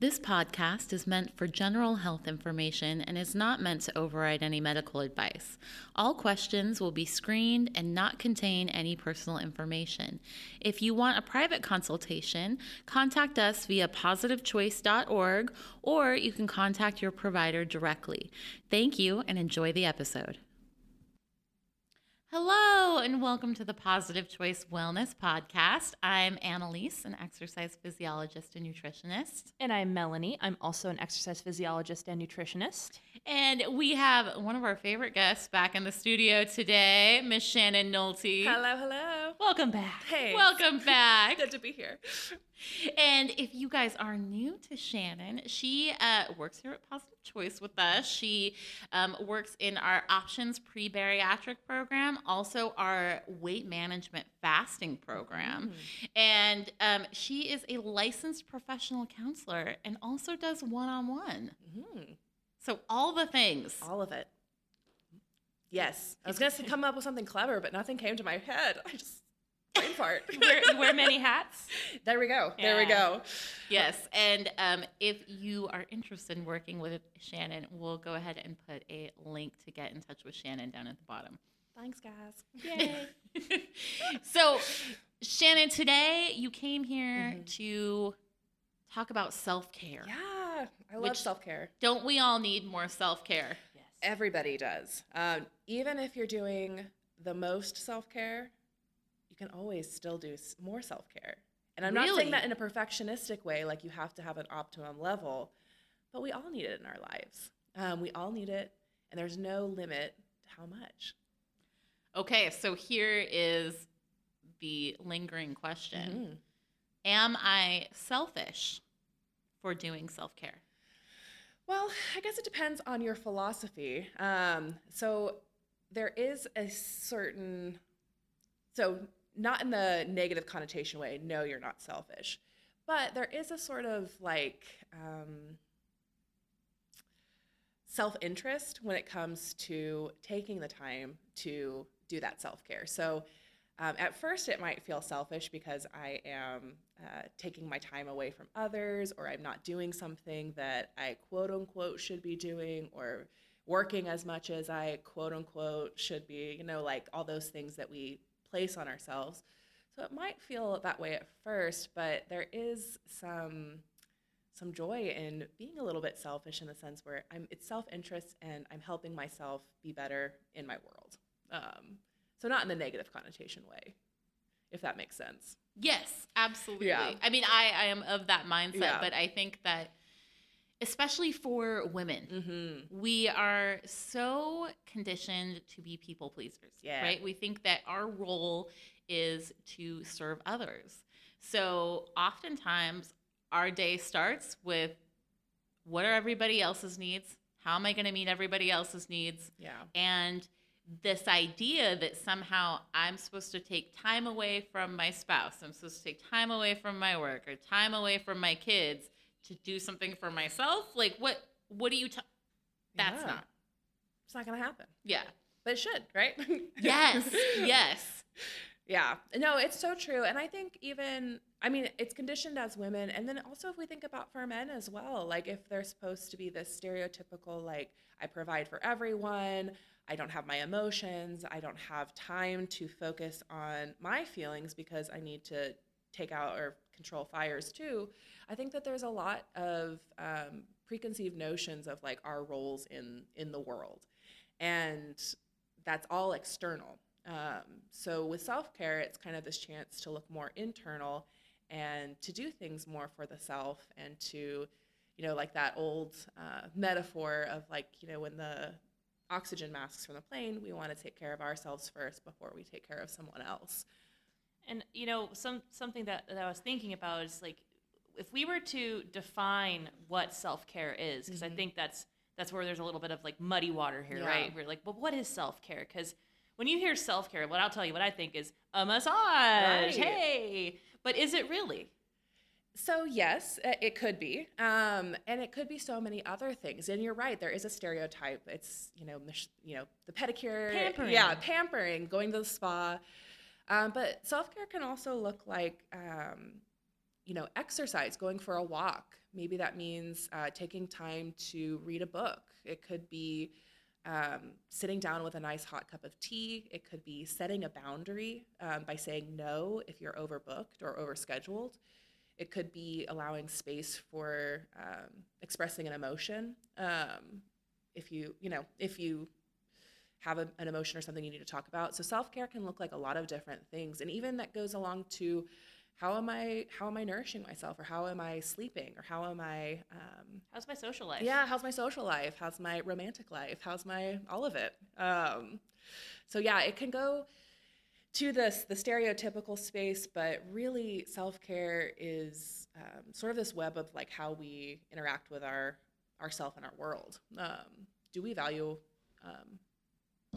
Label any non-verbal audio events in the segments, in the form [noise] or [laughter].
This podcast is meant for general health information and is not meant to override any medical advice. All questions will be screened and not contain any personal information. If you want a private consultation, contact us via positivechoice.org or you can contact your provider directly. Thank you and enjoy the episode. Hello, and welcome to the Positive Choice Wellness Podcast. I'm Annalise, an exercise physiologist and nutritionist. And I'm Melanie. I'm also an exercise physiologist and nutritionist. And we have one of our favorite guests back in the studio today, Miss Shannon Nolte. Hello, hello. Welcome back. Hey. Welcome [laughs] back. Good to be here. And if you guys are new to Shannon, she uh, works here at Positive Choice with us. She um, works in our Options Pre Bariatric program, also our weight management fasting program. And um, she is a licensed professional counselor and also does one on one. So, all the things. All of it. Yes. I was going [laughs] to come up with something clever, but nothing came to my head. I just, brain fart. You [laughs] wear, wear many hats. there we go. There we go. Yes, and um, if you are interested in working with Shannon, we'll go ahead and put a link to get in touch with Shannon down at the bottom. Thanks, guys. [laughs] Yay. so, Shannon, today you came here Mhm. to talk about self care. Yeah. I love Which- self care. Don't we all need more self care? yes. Everybody does. Um, even if you're doing the most self care, you can always still do more self care. And I'm not saying that in a perfectionistic way, like you have to have an optimum level, but we all need it in our lives. Um, we all need it, and there's no limit to how much. Okay, so here is the lingering question Mhm. Am I selfish for doing self care? Well, I guess it depends on your philosophy. Um, so there is a certain, so not in the negative connotation way, no, you're not selfish, but there is a sort of like um, self interest when it comes to taking the time to do that self care. So um, at first, it might feel selfish because I am uh, taking my time away from others, or I'm not doing something that I quote unquote should be doing, or working as much as I quote unquote should be, you know, like all those things that we place on ourselves. So it might feel that way at first, but there is some some joy in being a little bit selfish in the sense where I'm it's self-interest and I'm helping myself be better in my world. Um, so not in the negative connotation way, if that makes sense. Yes, absolutely. Yeah. I mean, I, I am of that mindset, Yeah. but I think that especially for women, Mm-hmm. we are so conditioned to be people pleasers. Yeah. Right? We think that our role is to serve others. So oftentimes our day starts with what are everybody else's needs? How am I going to meet everybody else's needs? Yeah. and this idea that somehow I'm supposed to take time away from my spouse, I'm supposed to take time away from my work or time away from my kids to do something for myself. Like what what do you t- That's Yeah. not. It's not gonna happen, Yeah. but it should, right? [laughs] Yes. [laughs] yes. Yeah. No, it's so true. And I think even, I mean, it's conditioned as women. And then also, if we think about for men as well, like if they're supposed to be this stereotypical, like, I provide for everyone, I don't have my emotions, I don't have time to focus on my feelings because I need to take out or control fires too. I think that there's a lot of um, preconceived notions of like our roles in in the world, and that's all external. Um, so with self care, it's kind of this chance to look more internal and to do things more for the self and to, you know, like that old uh, metaphor of like, you know, when the oxygen masks from the plane, we want to take care of ourselves first before we take care of someone else. And you know, some something that, that I was thinking about is like if we were to define what self care is, because I Mhm. think that's that's where there's a little bit of like muddy water here, Yeah. right? We're like, well, what is self care? Because when you hear self care, what I'll tell you, what I think is a massage. Right. Hey, but is it really? So yes, it could be, um, and it could be so many other things. And you're right, there is a stereotype. It's you know, you know, the pedicure, Pampering. yeah, pampering, going to the spa. Um, but self care can also look like, um, you know, exercise, going for a walk, Maybe that means uh, taking time to read a book. It could be um, sitting down with a nice hot cup of tea. It could be setting a boundary um, by saying no if you're overbooked or overscheduled. It could be allowing space for um, expressing an emotion. Um, if you, you know, if you have a, an emotion or something you need to talk about. So self care can look like a lot of different things, and even that goes along to how am I how am I nourishing myself, or how am I sleeping, or how am I um, how's my social life? Yeah, how's my social life? How's my romantic life? How's my all of it? Um, so yeah, it can go to this the stereotypical space, but really self care is um, sort of this web of like how we interact with our ourself and our world. Um, do we value um,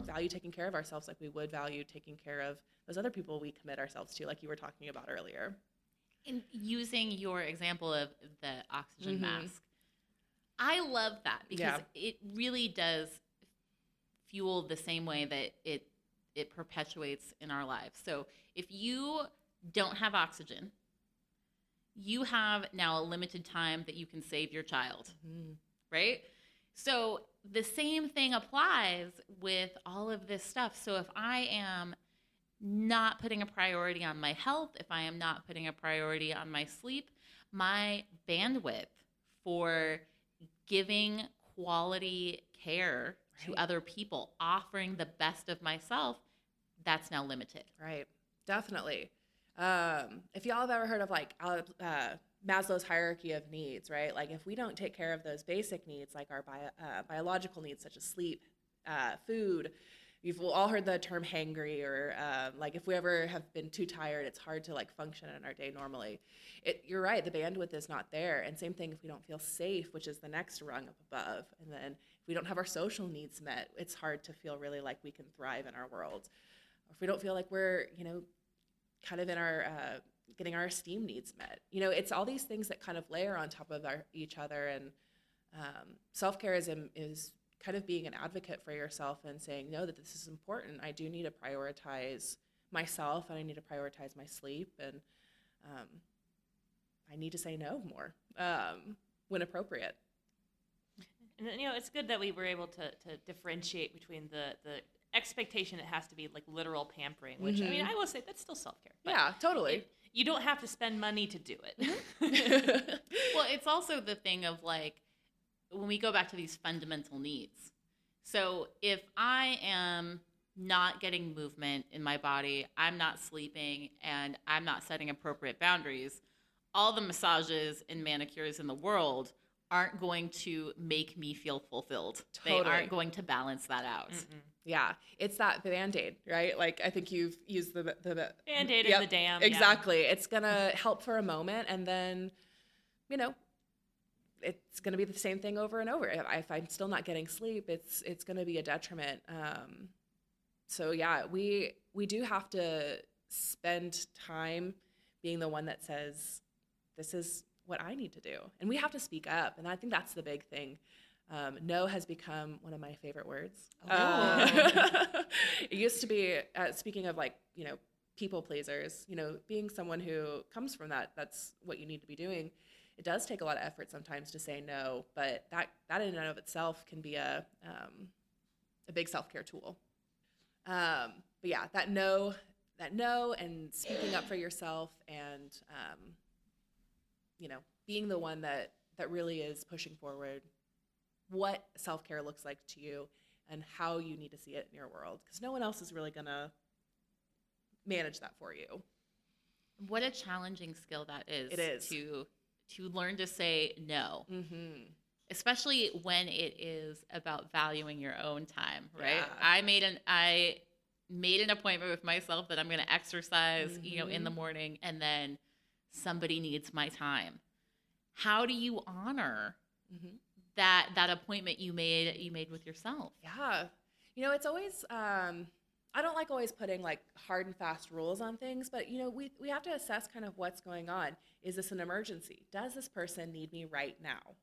value taking care of ourselves like we would value taking care of those other people we commit ourselves to, like you were talking about earlier? And using your example of the oxygen Mhm. mask, I love that because Yeah. it really does fuel the same way that it it perpetuates in our lives. So if you don't have oxygen, you have now a limited time that you can save your child Mhm. right? So the same thing applies with all of this stuff. So if I am not putting a priority on my health, if I am not putting a priority on my sleep, my bandwidth for giving quality care to other people, offering the best of myself, that's now limited. Right. Definitely. Um, if y'all have ever heard of like uh, Maslow's hierarchy of needs, right? Like if we don't take care of those basic needs, like our bio, uh, biological needs such as sleep, uh, food, you've all heard the term hangry, or um, like if we ever have been too tired, it's hard to like function in our day normally. It, you're right, the bandwidth is not there. And same thing if we don't feel safe, which is the next rung up above. And then if we don't have our social needs met, it's hard to feel really like we can thrive in our world. If we don't feel like we're, you know, kind of in our uh, getting our esteem needs met. You know, it's all these things that kind of layer on top of our, each other. And um, self care is is kind of being an advocate for yourself and saying no, that this is important. I do need to prioritize myself, and I need to prioritize my sleep, and um, I need to say no more um, when appropriate. And you know, it's good that we were able to, to differentiate between the, the expectation it has to be like literal pampering, which I mean, Mhm. I will say that's still self care. yeah, totally. You don't have to spend money to do it. Mm-hmm. [laughs] [laughs] well, it's also the thing of like when we go back to these fundamental needs. So if I am not getting movement in my body, I'm not sleeping, and I'm not setting appropriate boundaries, all the massages and manicures in the world aren't going to make me feel fulfilled. They aren't going to balance that out. Mm-mm. Yeah, it's that band aid, right? Like I think you've used the the Band-Aid Yep, and the dam. yeah. Exactly. It's gonna help for a moment, and then, you know, it's gonna be the same thing over and over. If, if I'm still not getting sleep, it's it's gonna be a detriment. Um, so yeah, we we do have to spend time being the one that says, "This is what I need to do," and we have to speak up. And I think that's the big thing. Um, no has become one of my favorite words. Uh, [laughs] it used to be, uh, speaking of like, you know, people pleasers, you know, being someone who comes from that, that's what you need to be doing. It does take a lot of effort sometimes to say no, but that, that in and of itself can be a, um, a big self care tool. Um, but yeah, that no, that no, and speaking up for yourself, and um, you know, being the one that that really is pushing forward what self care looks like to you and how you need to see it in your world, because no one else is really gonna manage that for you. What a challenging skill that is. It is. to to learn to say no. Mm-hmm. especially when it is about valuing your own time right Yeah. i made an i made an appointment with myself that i'm going to exercise you know in the Mhm. morning and then somebody needs my time how do you honor Mm-hmm. that that appointment you made you made with yourself Yeah. You know, it's always um I don't like always putting like hard and fast rules on things, but you know, we we have to assess kind of what's going on. Is this an emergency? Does this person need me right now?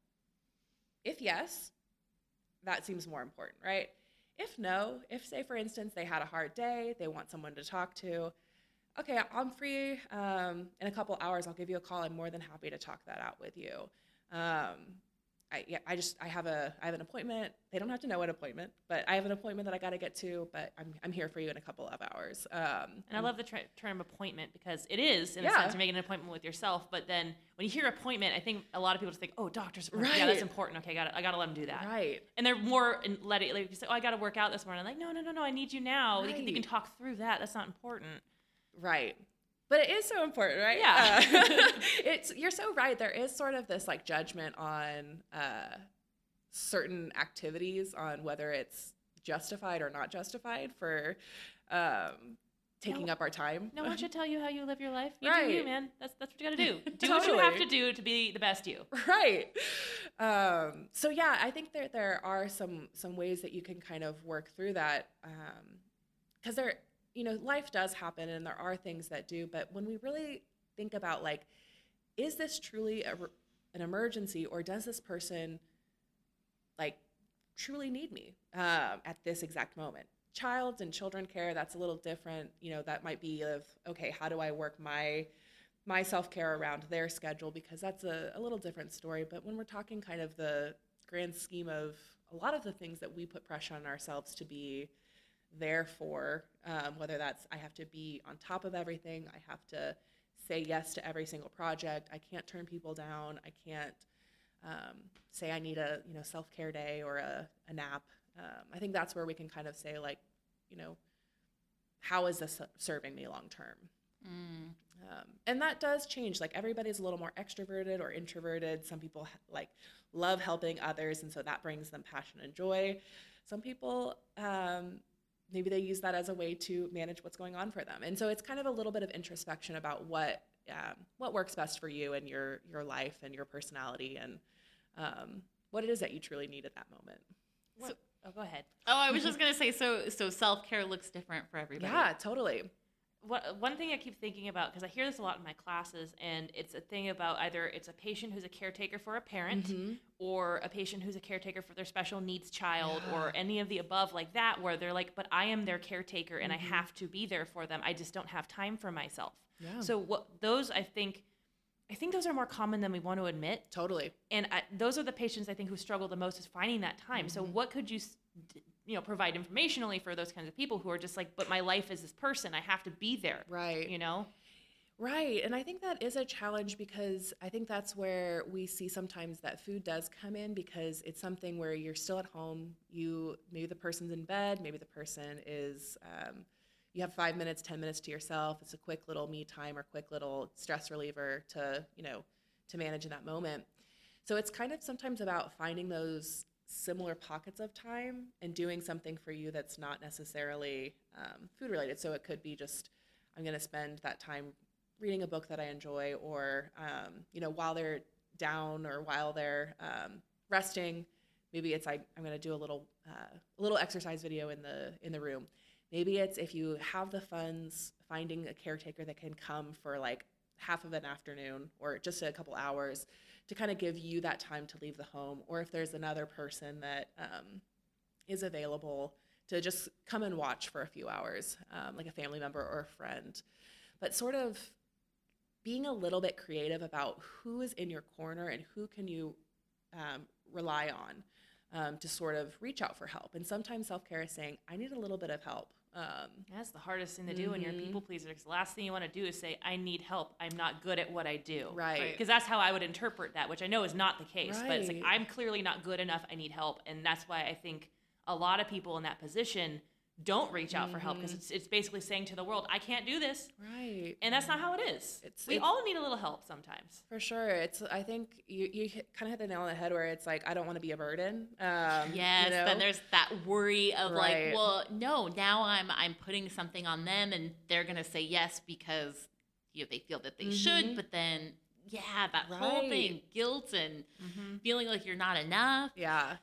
If yes, that seems more important, right? If no, if say for instance they had a hard day, they want someone to talk to, okay, I'm free um, in a couple hours. I'll give you a call. I'm more than happy to talk that out with you. Um, I yeah, I just I have a I have an appointment. They don't have to know an appointment, but I have an appointment that I got to get to. But I'm I'm here for you in a couple of hours. Um, And I love the tra- term appointment because it is, in a sense, you're making an appointment with yourself. But then when you hear appointment, I think a lot of people just think, oh, doctor's appointment. Yeah, that's important. Okay, got I got to let them do that. right. And they're more in, let it, like, you say, oh, I got to work out this morning. I'm like, no, no, no, no, I need you now. You can, they can talk through that. That's not important. Right. But it is so important, right? Yeah. Uh, [laughs] [laughs] it's you're so right. There is sort of this like judgment on uh, certain activities on whether it's justified or not justified for um, taking No. up our time. No one should tell you how you live your life. You do you, man. That's, that's what you got to do. [laughs] Do what you have to do to be the best you. right um, so yeah i think there there are some some ways that you can kind of work through that because there you know life does happen and there are things that do but when we really think about like is this truly a, an emergency or does this person like truly need me um, at this exact moment? Child and children care that's a little different you know that might be of okay how do i work my my self-care around their schedule? Because that's a, a little different story but when we're talking kind of the grand scheme of a lot of the things that we put pressure on ourselves to be there for um, whether that's i have to be on top of everything i have to say yes to every single project i can't turn people down i can't um, say i need a you know self-care day or a, a nap um, i think that's where we can kind of say like you know how is this serving me long term um, and that does change. Like everybody's a little more extroverted or introverted. Some people like love helping others, and so that brings them passion and joy. Some people um, maybe they use that as a way to manage what's going on for them. And so it's kind of a little bit of introspection about what um, what works best for you and your your life and your personality and um, what it is that you truly need at that moment. What- oh, go ahead. Oh, I was just gonna say so. So self care looks different for everybody. Yeah, totally. What one thing I keep thinking about because I hear this a lot in my classes, and it's a thing about either it's a patient who's a caretaker for a parent, Mm-hmm. or a patient who's a caretaker for their special needs child, or [gasps] any of the above like that, where they're like, "But I am their caretaker, and I have to be there for them. I just don't have time for myself." Yeah. So what those I think, I think those are more common than we want to admit Totally. and I, those are the patients I think who struggle the most is finding that time. So Mm-hmm. what could you, d- you know, provide informationally for those kinds of people who are just like, but my life is this person. I have to be there. Right. You know. Right. And I think that is a challenge because I think that's where we see sometimes that food does come in because it's something where you're still at home. You maybe the person's in bed, maybe the person is um, you have five minutes, ten minutes to yourself. It's a quick little me time or quick little stress reliever to, you know, to manage in that moment. So it's kind of sometimes about finding those similar pockets of time and doing something for you that's not necessarily um, food related. So it could be just I'm going to spend that time reading a book that I enjoy, or um, you know, while they're down or while they're um, resting, maybe it's I, I'm going to do a little uh, a little exercise video in the in the room. Maybe it's if you have the funds, finding a caretaker that can come for like half of an afternoon or just a couple hours to kind of give you that time to leave the home, or if there's another person that um, is available to just come and watch for a few hours, um, like a family member or a friend. But sort of being a little bit creative about who is in your corner and who can you um, rely on um, to sort of reach out for help. And sometimes self care is saying, I need a little bit of help. Um, That's the hardest thing to do when you're a Mhm. people pleaser. Because the last thing you want to do is say, "I need help. I'm not good at what I do." right. Because that's how I would interpret that, which I know is not the case. But it's like I'm clearly not good enough. I need help, and that's why I think a lot of people in that position don't reach out for help because Mhm. it's, it's basically saying to the world, "I can't do this," Right. and that's not how it is. It's- we it- all need a little help sometimes. For sure. It's, I think you, you kind of hit the nail on the head where it's like, I don't want to be a burden. Um, Yes, you know? then there's that worry of Right. like, well, no, now I'm I'm putting something on them and they're gonna say yes because you know, they feel that they should, Mhm. but then yeah, that whole thing, guilt and Mm-hmm. feeling like you're not enough. Yeah.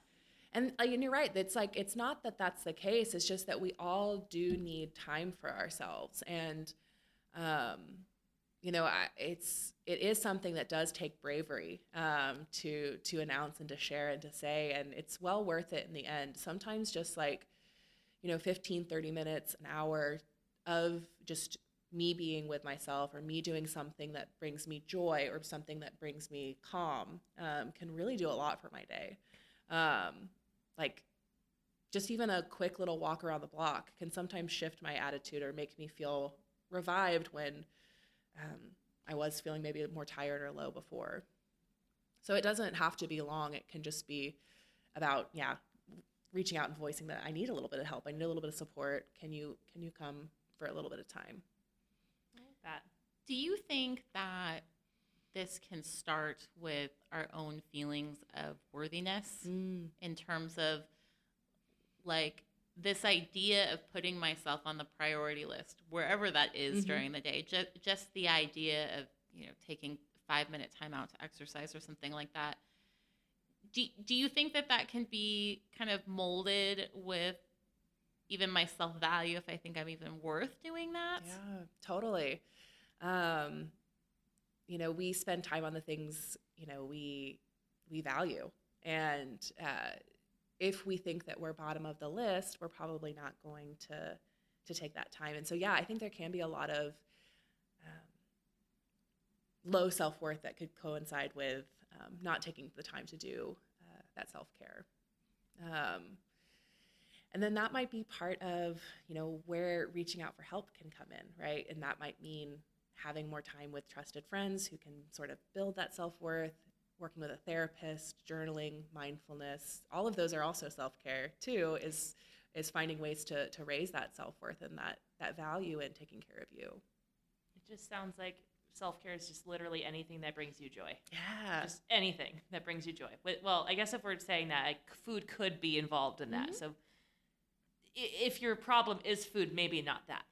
And, uh, and you're right. It's like, it's not that that's the case. It's just that we all do need time for ourselves. And, um, you know, I, it's, it is something that does take bravery um, to, to announce and to share and to say, and it's well worth it in the end. Sometimes just like, you know, 15, 30 minutes, an hour of just me being with myself or me doing something that brings me joy or something that brings me calm um, can really do a lot for my day. Um, like just even a quick little walk around the block can sometimes shift my attitude or make me feel revived when um, I was feeling maybe more tired or low before. So it doesn't have to be long. It can just be about, yeah, reaching out and voicing that I need a little bit of help. I need a little bit of support. Can you can you come for a little bit of time? I like that. Do you think that this can start with our own feelings of worthiness Mm. in terms of like this idea of putting myself on the priority list wherever that is Mhm. during the day just just the idea of you know taking 5 minute time out to exercise or something like that do, do you think that that can be kind of molded with even my self-value if i think i'm even worth doing that Yeah, totally. Um, you know, we spend time on the things you know we we value, and uh, if we think that we're bottom of the list, we're probably not going to to take that time. And so, yeah, I think there can be a lot of um, low self worth that could coincide with um, not taking the time to do uh, that self care. Um, and then that might be part of you know where reaching out for help can come in right and that might mean having more time with trusted friends who can sort of build that self-worth working with a therapist journaling mindfulness all of those are also self-care too is is finding ways to to raise that self-worth and that that value in taking care of you It just sounds like self care is just literally anything that brings you joy. yeah Just anything that brings you joy. But, well, I guess if we're saying that, like, food could be involved in that. Mhm. So if your problem is food, maybe not that.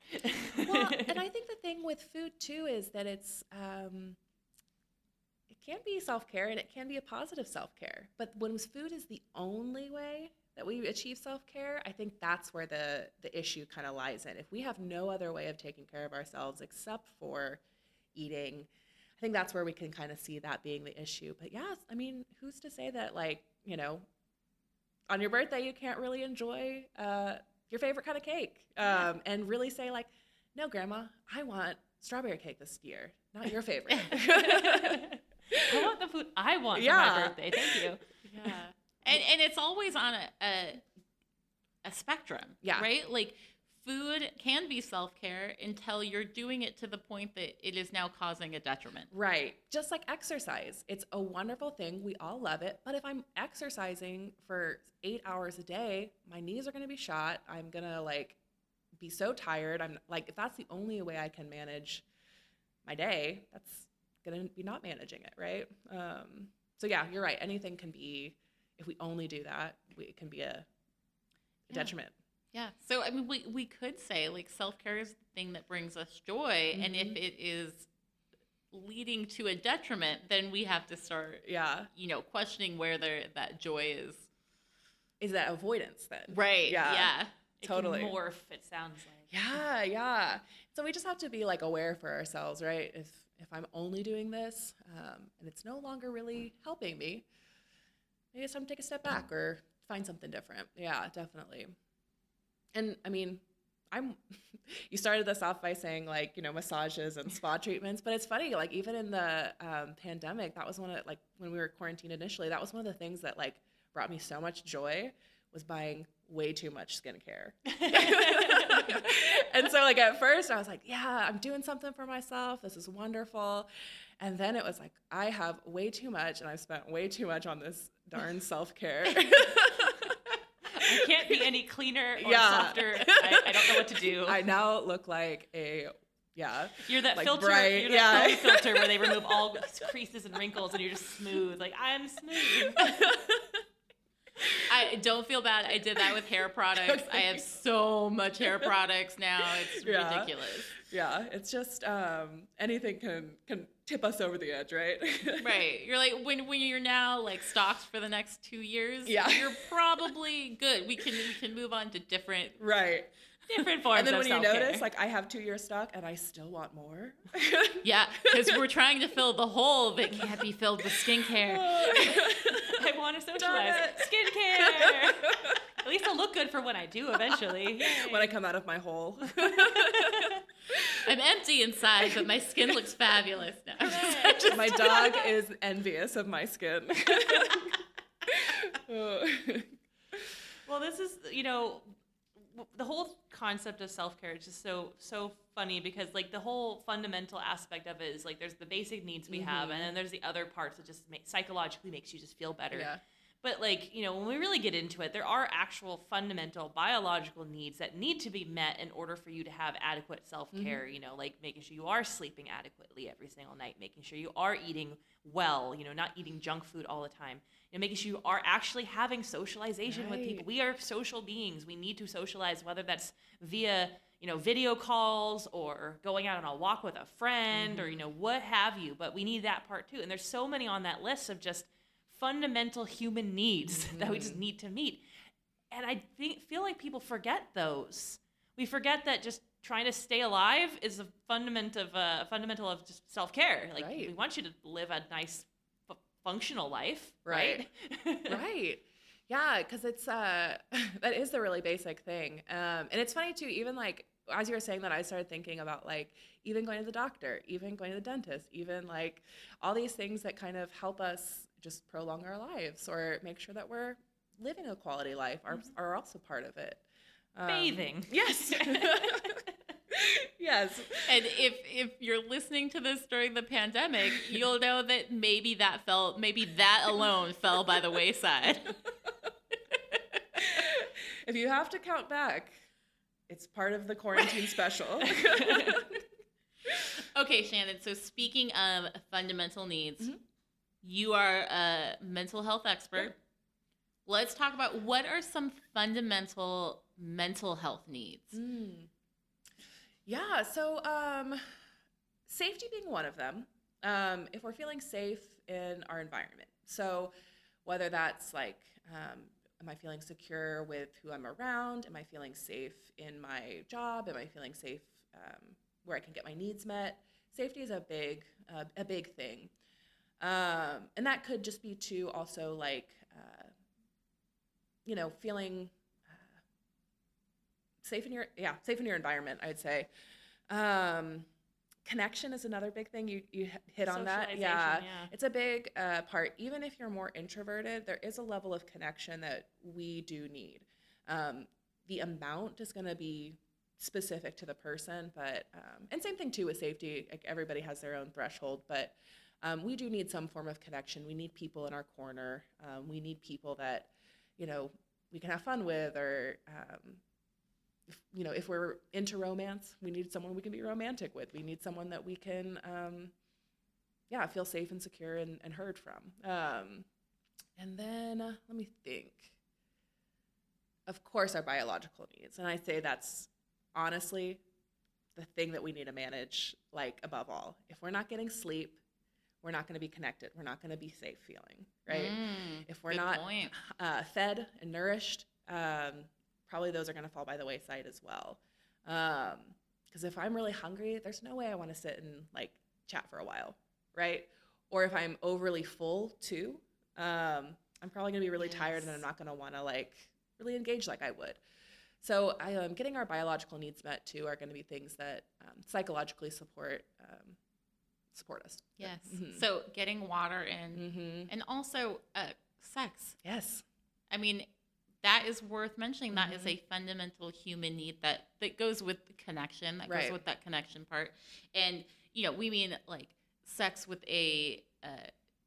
well, and I [laughs] think the thing with food too is that it's um, it can be self care and it can be a positive self care. But when food is the only way that we achieve self care, I think that's where the the issue kind of lies in. If we have no other way of taking care of ourselves except for eating, I think that's where we can kind of see that being the issue. But yes, I mean, who's to say that like you know on your birthday you can't really enjoy uh, your favorite kind of cake Yeah. um, and really say like no grandma i want strawberry cake this year not your favorite [laughs] [laughs] I want the food I want for my birthday. Thank you. Yeah. [laughs] And and it's always on a a, a spectrum. Yeah. Right? Like food can be self-care until you're doing it to the point that it is now causing a detriment. right. Just like exercise. It's a wonderful thing. We all love it. But if i'm exercising for eight hours a day my knees are going to be shot. I'm going to like be so tired. I'm like if that's the only way i can manage my day that's going to be not managing it right? Um, so yeah you're right. Anything can be if we only do that we, it can be a Yeah. detriment Yeah. So I mean we we could say like self-care is the thing that brings us joy and if Mhm. it is leading to a detriment then we have to start yeah you know questioning where there that joy is. is that avoidance then Right. Yeah. Yeah. It Totally. morph, it sounds like. Yeah, yeah. So we just have to be like aware for ourselves, right? If if I'm only doing this um, and it's no longer really helping me, maybe it's time to take a step back or find something different. Yeah, definitely. And I mean, I'm. [laughs] you started this off by saying like you know massages and spa treatments, but it's funny like even in the um, pandemic, that was one of like when we were quarantined initially, that was one of the things that like brought me so much joy was buying way too much skincare. [laughs] and so like at first I was like, yeah, I'm doing something for myself. This is wonderful. And then it was like, I have way too much and I've spent way too much on this darn self-care. [laughs] I can't be any cleaner or Yeah. softer. I, I don't know what to do. [laughs] I now look like a yeah. You're that like filter. bright, you're yeah. that phone [laughs] filter where they remove all creases and wrinkles, and you're just smooth. Like I'm smooth. I don't feel bad. I did that with hair products. I have [laughs] so much hair products now. It's Yeah. ridiculous. yeah, it's just um, anything can can tip us over the edge, right? Right. [laughs] You're like when when you're now like stocked for the next two years, Yeah. you're probably good. We can we can move on to different right. Different forms And then when you self-care. notice, like I have two years stock and I still want more. [laughs] Yeah, because we're trying to fill the hole that can't be filled with skincare. [laughs] I want to socialize. Skincare. At least I'll look good for when I do eventually. Yay. when I come out of my hole. I'm empty inside, but my skin looks fabulous now. my dog is envious of my skin. [laughs] [laughs] Well, this is you know the whole concept of self-care is just so so funny because like the whole fundamental aspect of it is like there's the basic needs we have and mm-hmm. then there's the other parts that just make, psychologically makes you just feel better Yeah. But like you know when we really get into it there are actual fundamental biological needs that need to be met in order for you to have adequate self-care mm-hmm. you know like making sure you are sleeping adequately every single night making sure you are eating well you know not eating junk food all the time you know making sure you are actually having socialization with people. We are social beings. We need to socialize whether that's via you know video calls or going out on a walk with a friend or mm-hmm. you know what have you. But we need that part too. And there's so many on that list of just fundamental human needs [laughs] that we just need to meet. And i think, feel like people forget those. We forget that just trying to stay alive is a fundament of uh, fundamental of just self-care. Like Right. we want you to live a nice fu- functional life right, right? [laughs] Yeah because it's uh [laughs] that is the really basic thing. Um and it's funny too even like as you were saying that i started thinking about like even going to the doctor even going to the dentist even like all these things that kind of help us just prolong our lives or make sure that we're living a quality life are, are also part of it. Um, bathing. yes. [laughs] [laughs] Yes. And if if you're listening to this during the pandemic, you'll know that maybe that fell maybe that alone [laughs] fell by the wayside. if you have to count back it's part of the quarantine special. Okay, Shannon, so speaking of fundamental needs, Mhm. You are a mental health expert. Let's talk about what are some fundamental mental health needs? Mm. Yeah, so um, safety being one of them. Um, if we're feeling safe in our environment, so whether that's like, um, am I feeling secure with who I'm around? Am I feeling safe in my job? Am I feeling safe um, where I can get my needs met? Safety is a big, uh, a big thing, um, and that could just be to also like, uh, you know, feeling safe in your yeah safe in your environment i'd say. Um connection is another big thing. You you hit on that. Yeah. Yeah. it's a big uh, part. Even if you're more introverted there is a level of connection that we do need. Um, the amount is going to be specific to the person but um, and same thing too with safety. Like everybody has their own threshold but um, we do need some form of connection. We need people in our corner. Um, we need people that you know we can have fun with or um, if, you know if we're into romance we need someone we can be romantic with. We need someone that we can um, yeah feel safe and secure and, and heard from. Um, and then uh, let me think. Of course our biological needs. And i say that's honestly the thing that we need to manage like above all. If we're not getting sleep we're not going to be connected we're not going to be safe feeling right Mm, if we're not uh, fed and nourished, um, probably those are going to fall by the wayside as well. Because if I'm really hungry, there's no way I want to sit and like chat for a while, right? Or if I'm overly full too, um, I'm probably going to be really tired and I'm not going to want to like really engage like I would. So I, um, getting our biological needs met too are going to be things that um, psychologically support um, support us. Yes. Mhm. So getting water in Mm-hmm. and also uh, sex. Yes. I mean, that is worth mentioning. That is Mhm. a fundamental human need that that goes with the connection. That Right. goes with that connection part. And you know, we mean like sex with a uh,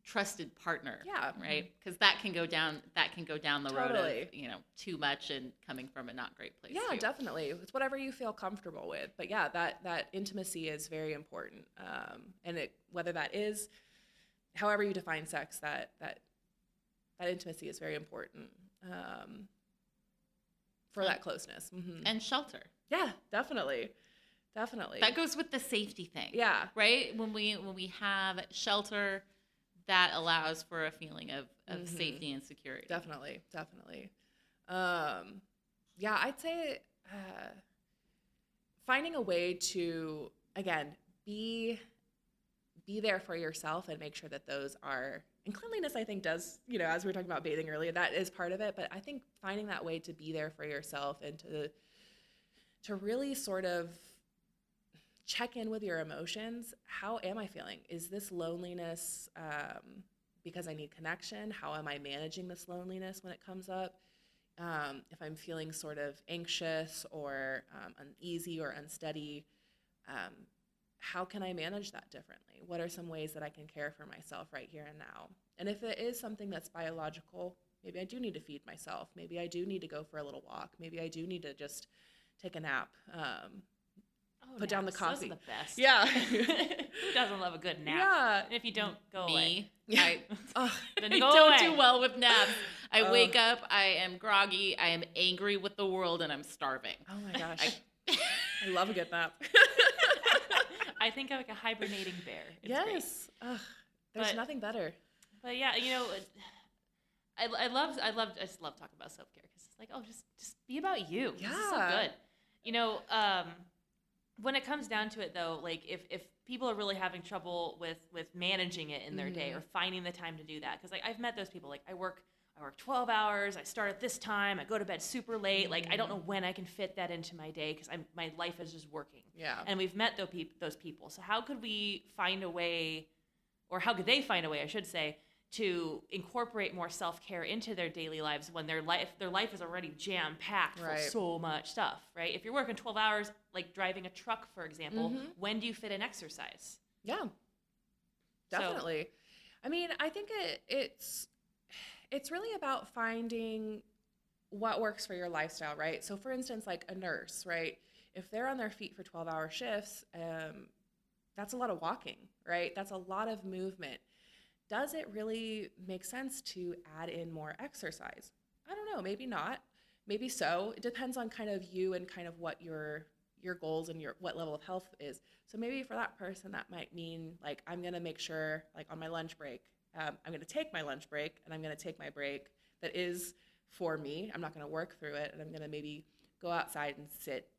trusted partner. Yeah. Right. Because that can go down. That can go down the road Totally. of you know too much and coming from a not great place. Yeah, too. definitely. It's whatever you feel comfortable with. But yeah, that that intimacy is very important. Um, and it whether that is, however you define sex, that that that intimacy is very important um, for that closeness. hmm And shelter. yeah, definitely, definitely. That goes with the safety thing. yeah, right when we when we have shelter that allows for a feeling of, of Mhm. safety and security definitely, definitely. Um, yeah, I'd say uh, finding a way to again be be there for yourself and make sure that those are and cleanliness i think does you know as we were talking about bathing earlier that is part of it but i think finding that way to be there for yourself and to to really sort of check in with your emotions. How am I feeling? Is this loneliness um, because I need connection? How am I managing this loneliness when it comes up? Um, if I'm feeling sort of anxious or um, uneasy or unsteady, um, how can I manage that differently? What are some ways that I can care for myself right here and now? And if it is something that's biological, maybe I do need to feed myself. Maybe I do need to go for a little walk. Maybe I do need to just take a nap. Oh, Put down the naps. Those coffee. the best. Yeah. [laughs] Who doesn't love a good nap? Yeah. And if you don't, go away. Me, I, [laughs] Ugh. Then I don't away. do well with naps. [laughs] I Oh. wake up, I am groggy, I am angry with the world, and I'm starving. oh my gosh. I love a good nap. I think I'm like a hibernating bear. It's yes. Ugh. There's But- nothing better. But yeah, you know, I, I love I love I just love talking about self care because it's like oh just just be about you. This is so Yeah. good. You know, um, when it comes down to it though, like if if people are really having trouble with with managing it in their day Mhm. or finding the time to do that, because like I've met those people. Like I work I work 12 hours. I start at this time. I go to bed super late. Like I don't know when I can fit that into my day because I'm my life is just working Yeah. and we've met those people. So how could we find a way, or how could they find a way, I should say, to incorporate more self care into their daily lives when their life their life is already jam packed Right. with so much stuff, right? If you're working 12 hours, like driving a truck, for example, Mhm. when do you fit in exercise? Yeah. So- Definitely. I mean, I think it it's it's really about finding what works for your lifestyle, right? So for instance, like a nurse, right? If they're on their feet for 12-hour shifts, um, that's a lot of walking, right? That's a lot of movement. Does it really make sense to add in more exercise? I don't know, maybe not. Maybe so. It depends on kind of you and kind of what your your goals and your what level of health is. So maybe for that person, that might mean like I'm gonna make sure like on my lunch break, um, I'm gonna take my lunch break and I'm gonna take my break that is for me. I'm not gonna work through it, and I'm gonna maybe go outside and sit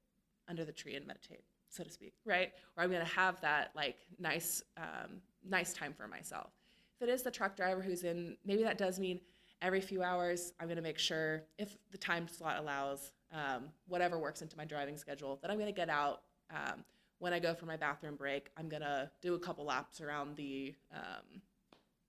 under the tree and meditate, so to speak, right? Or I'm gonna have that like nice um, nice time for myself. If it is the truck driver who's in, maybe that does mean every few hours I'm gonna make sure if the time slot allows, um, whatever works into my driving schedule, that I'm gonna get out. Um, when I go for my bathroom break, I'm gonna do a couple laps around the, um,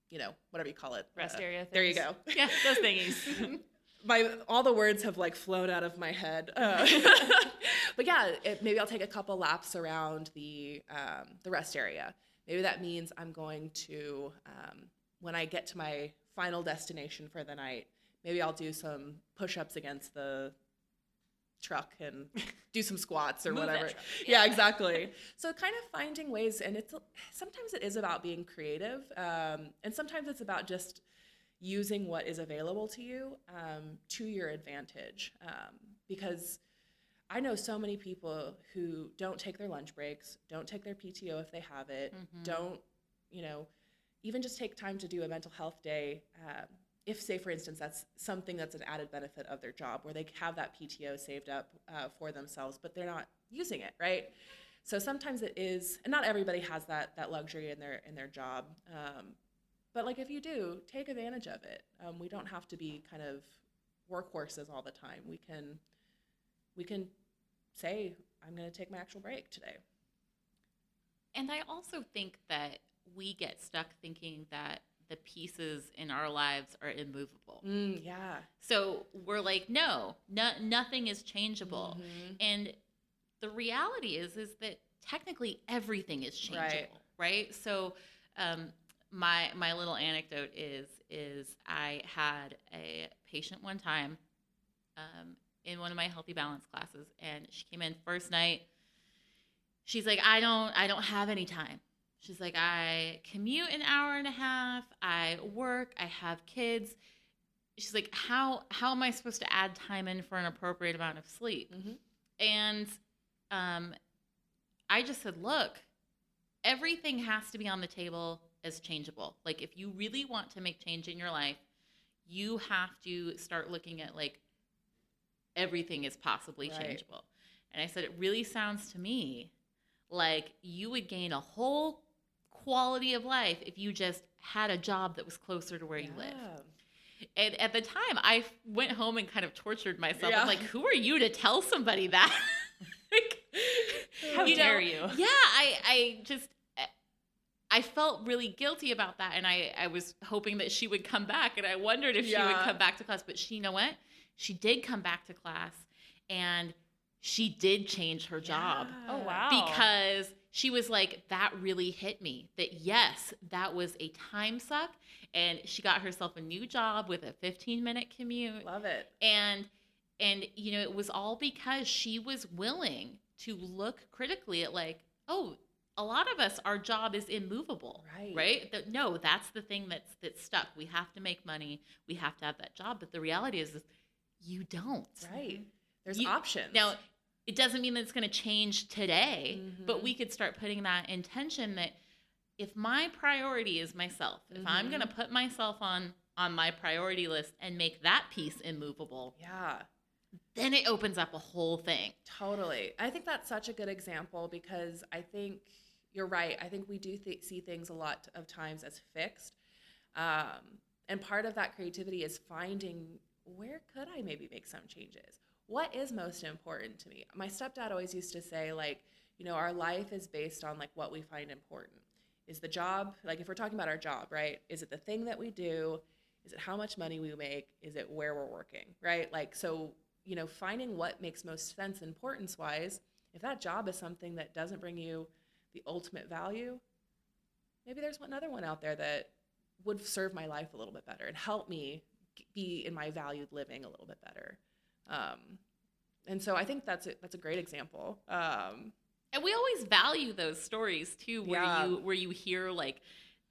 you know, whatever you call it, Rest uh, area. There you go. Yeah, those thingies. [laughs] [laughs] my all the words have like flown out of my head. Uh, [laughs] but yeah, it, maybe I'll take a couple laps around the um, the rest area. Maybe that means I'm going to um, when I get to my final destination for the night. Maybe I'll do some push-ups against the truck and [laughs] do some squats or whatever. truck. Yeah, exactly. So kind of finding ways, and it's sometimes it is about being creative, um, and sometimes it's about just using what is available to you um, to your advantage. Um, because I know so many people who don't take their lunch breaks, don't take their PTO if they have it, Mhm. don't, you know, even just take time to do a mental health day. Um, if, say, for instance, that's something that's an added benefit of their job where they have that PTO saved up uh, for themselves, but they're not using it, right? So sometimes it is, and not everybody has that that luxury in their in their job. Um, but like if you do, take advantage of it. Um, we don't have to be kind of workhorses all the time. We can we can say, I'm going to take my actual break today. And I also think that we get stuck thinking that the pieces in our lives are immovable. Mm, yeah. So we're like, no, no nothing is changeable. Mhm. And the reality is is that technically everything is Right. changeable, right? So um, my my little anecdote is is I had a patient one time um, in one of my healthy balance classes, and she came in first night. She's like, I don't I don't have any time. She's like, I commute an hour and a half. I work. I have kids. She's like, how how am I supposed to add time in for an appropriate amount of sleep? Mhm. And um, I just said, look, everything has to be on the table as changeable. Like, if you really want to make change in your life, you have to start looking at like everything is possibly Right. changeable. And I said, it really sounds to me like you would gain a whole quality of life if you just had a job that was closer to where you live. And at the time, I went home and kind of tortured myself. Yeah. I'm like, who are you to tell somebody that? [laughs] Like, How You know, dare you? Yeah, I, I just, eh, I felt really guilty about that, and I, I was hoping that she would come back, and I wondered if she would come back to class. But she, you know what? She did come back to class, and she did change her job Oh wow. because she was like, that really hit me. That yes, that was a time suck, and she got herself a new job with a 15 minute commute Love it. and and you know it was all because she was willing to look critically at like oh a lot of us our job is immovable Right. right no that's the thing that's that's stuck we have to make money we have to have that job but the reality is, is you don't Right. There's You- options. now it doesn't mean that it's going to change today but Mhm. we could start putting that intention that if my priority is myself if i'm going to put myself on on my priority list and make that piece immovable yeah. then it opens up a whole thing. Totally. I think that's such a good example because I think you're right. I think we do th- see things a lot of times as fixed. Um, and part of that creativity is finding where could I maybe make some changes? What is most important to me? My stepdad always used to say, like, you know, our life is based on like what we find important. Is the job, like if we're talking about our job, right? Is it the thing that we do? Is it how much money we make? Is it where we're working, right? Like, so you know, finding what makes most sense importance wise, if that job is something that doesn't bring you the ultimate value, maybe there's one other one out there that would serve my life a little bit better and help me be in my valued living a little bit better. Um, and so I think that's a, that's a great example. Um, And we always value those stories too, where Yeah. you where you hear like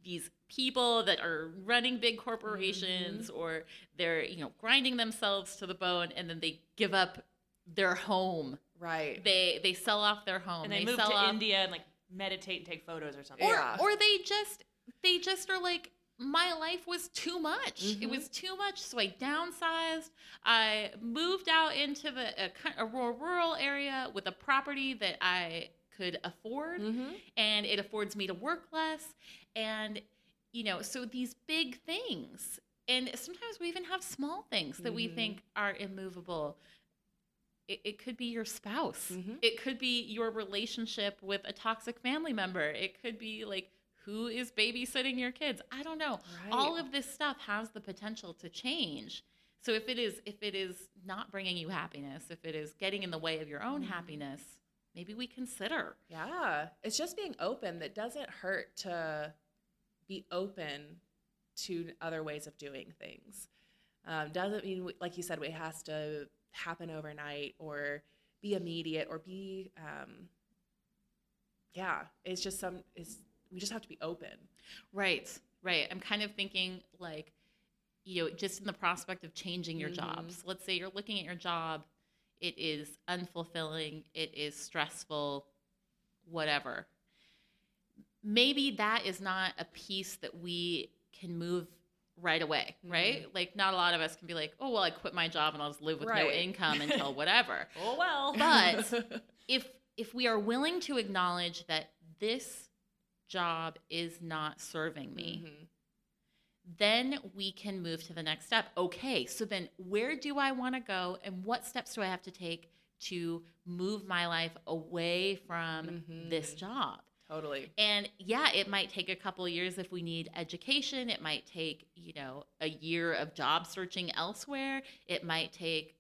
these people that are running big corporations or they're you know grinding themselves to the bone and then they give up their home. right. They they sell off their home. and they, move sell to off, India and like meditate and take photos or something. or Yeah. or they just they just are like my life was too much it Mhm. was too much so i downsized i moved out into the a, a rural rural area with a property that i could afford Mm-hmm. and it affords me to work less and you know so these big things and sometimes we even have small things that we Mhm. think are immovable it, it could be your spouse Mhm. it could be your relationship with a toxic family member it could be like who is babysitting your kids. I don't know. All of this stuff has the potential to change. So if it is if it is not bringing you happiness if it is getting in the way of your own Mhm. happiness maybe we consider. Yeah, it's just being open that doesn't hurt to be open to other ways of doing things. Um, doesn't mean, we- like you said, it has to happen overnight or be immediate or be, um, yeah, it's just some, it's, we just have to be open. Right, right. I'm kind of thinking like, you know, just in the prospect of changing your Mhm. jobs. Let's say you're looking at your job, it is unfulfilling, it is stressful, whatever. Maybe that is not a piece that we can move right away, right? Like, not a lot of us can be like, oh, well, I quit my job and I'll just live with no income [laughs] until whatever. Oh well. But [laughs] if if we are willing to acknowledge that this job is not serving me, Mhm. then we can move to the next step. Okay, so then where do I want to go and what steps do I have to take to move my life away from this Mhm. job? totally. And yeah, it might take a couple of years if we need education. It might take, you know, a year of job searching elsewhere. It might take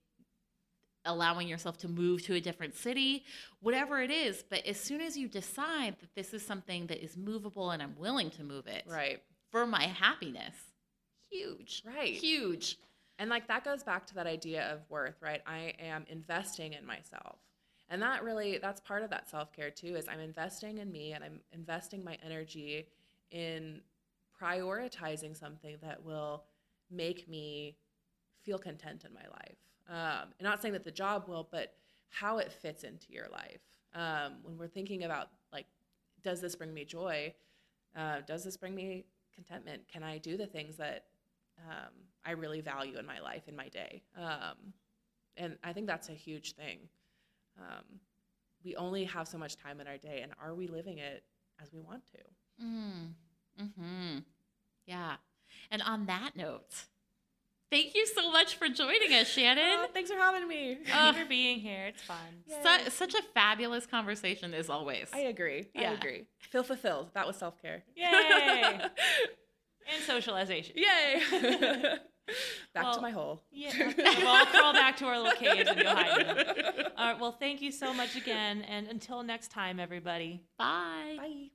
allowing yourself to move to a different city, whatever it is. But as soon as you decide that this is something that is movable and I'm willing to move it Right. for my happiness, huge, Right. huge. And like that goes back to that idea of worth, right? I am investing in myself. And that really that's part of that self-care too is I'm investing in me and I'm investing my energy in prioritizing something that will make me feel content in my life. Um, not saying that the job will, but how it fits into your life. Um, when we're thinking about like, does this bring me joy? Uh, does this bring me contentment? Can I do the things that um, I really value in my life, in my day. Um, and I think that's a huge thing. Um, we only have so much time in our day, and are we living it as we want to? Mm. Hmm. Yeah. And on that note, Thank you so much for joining us, Shannon. Oh, thanks for having me. Thank you for being here. It's fun. Su- such a fabulous conversation as always. I agree. Yeah. I agree. Feel fulfilled. That was self care. Yay! [laughs] and socialization. Yay. [laughs] Back Well, to my hole. Yeah. we'll all crawl back to our little caves and go hide them. [laughs] All right. Well, thank you so much again. And until next time, everybody. Bye. Bye.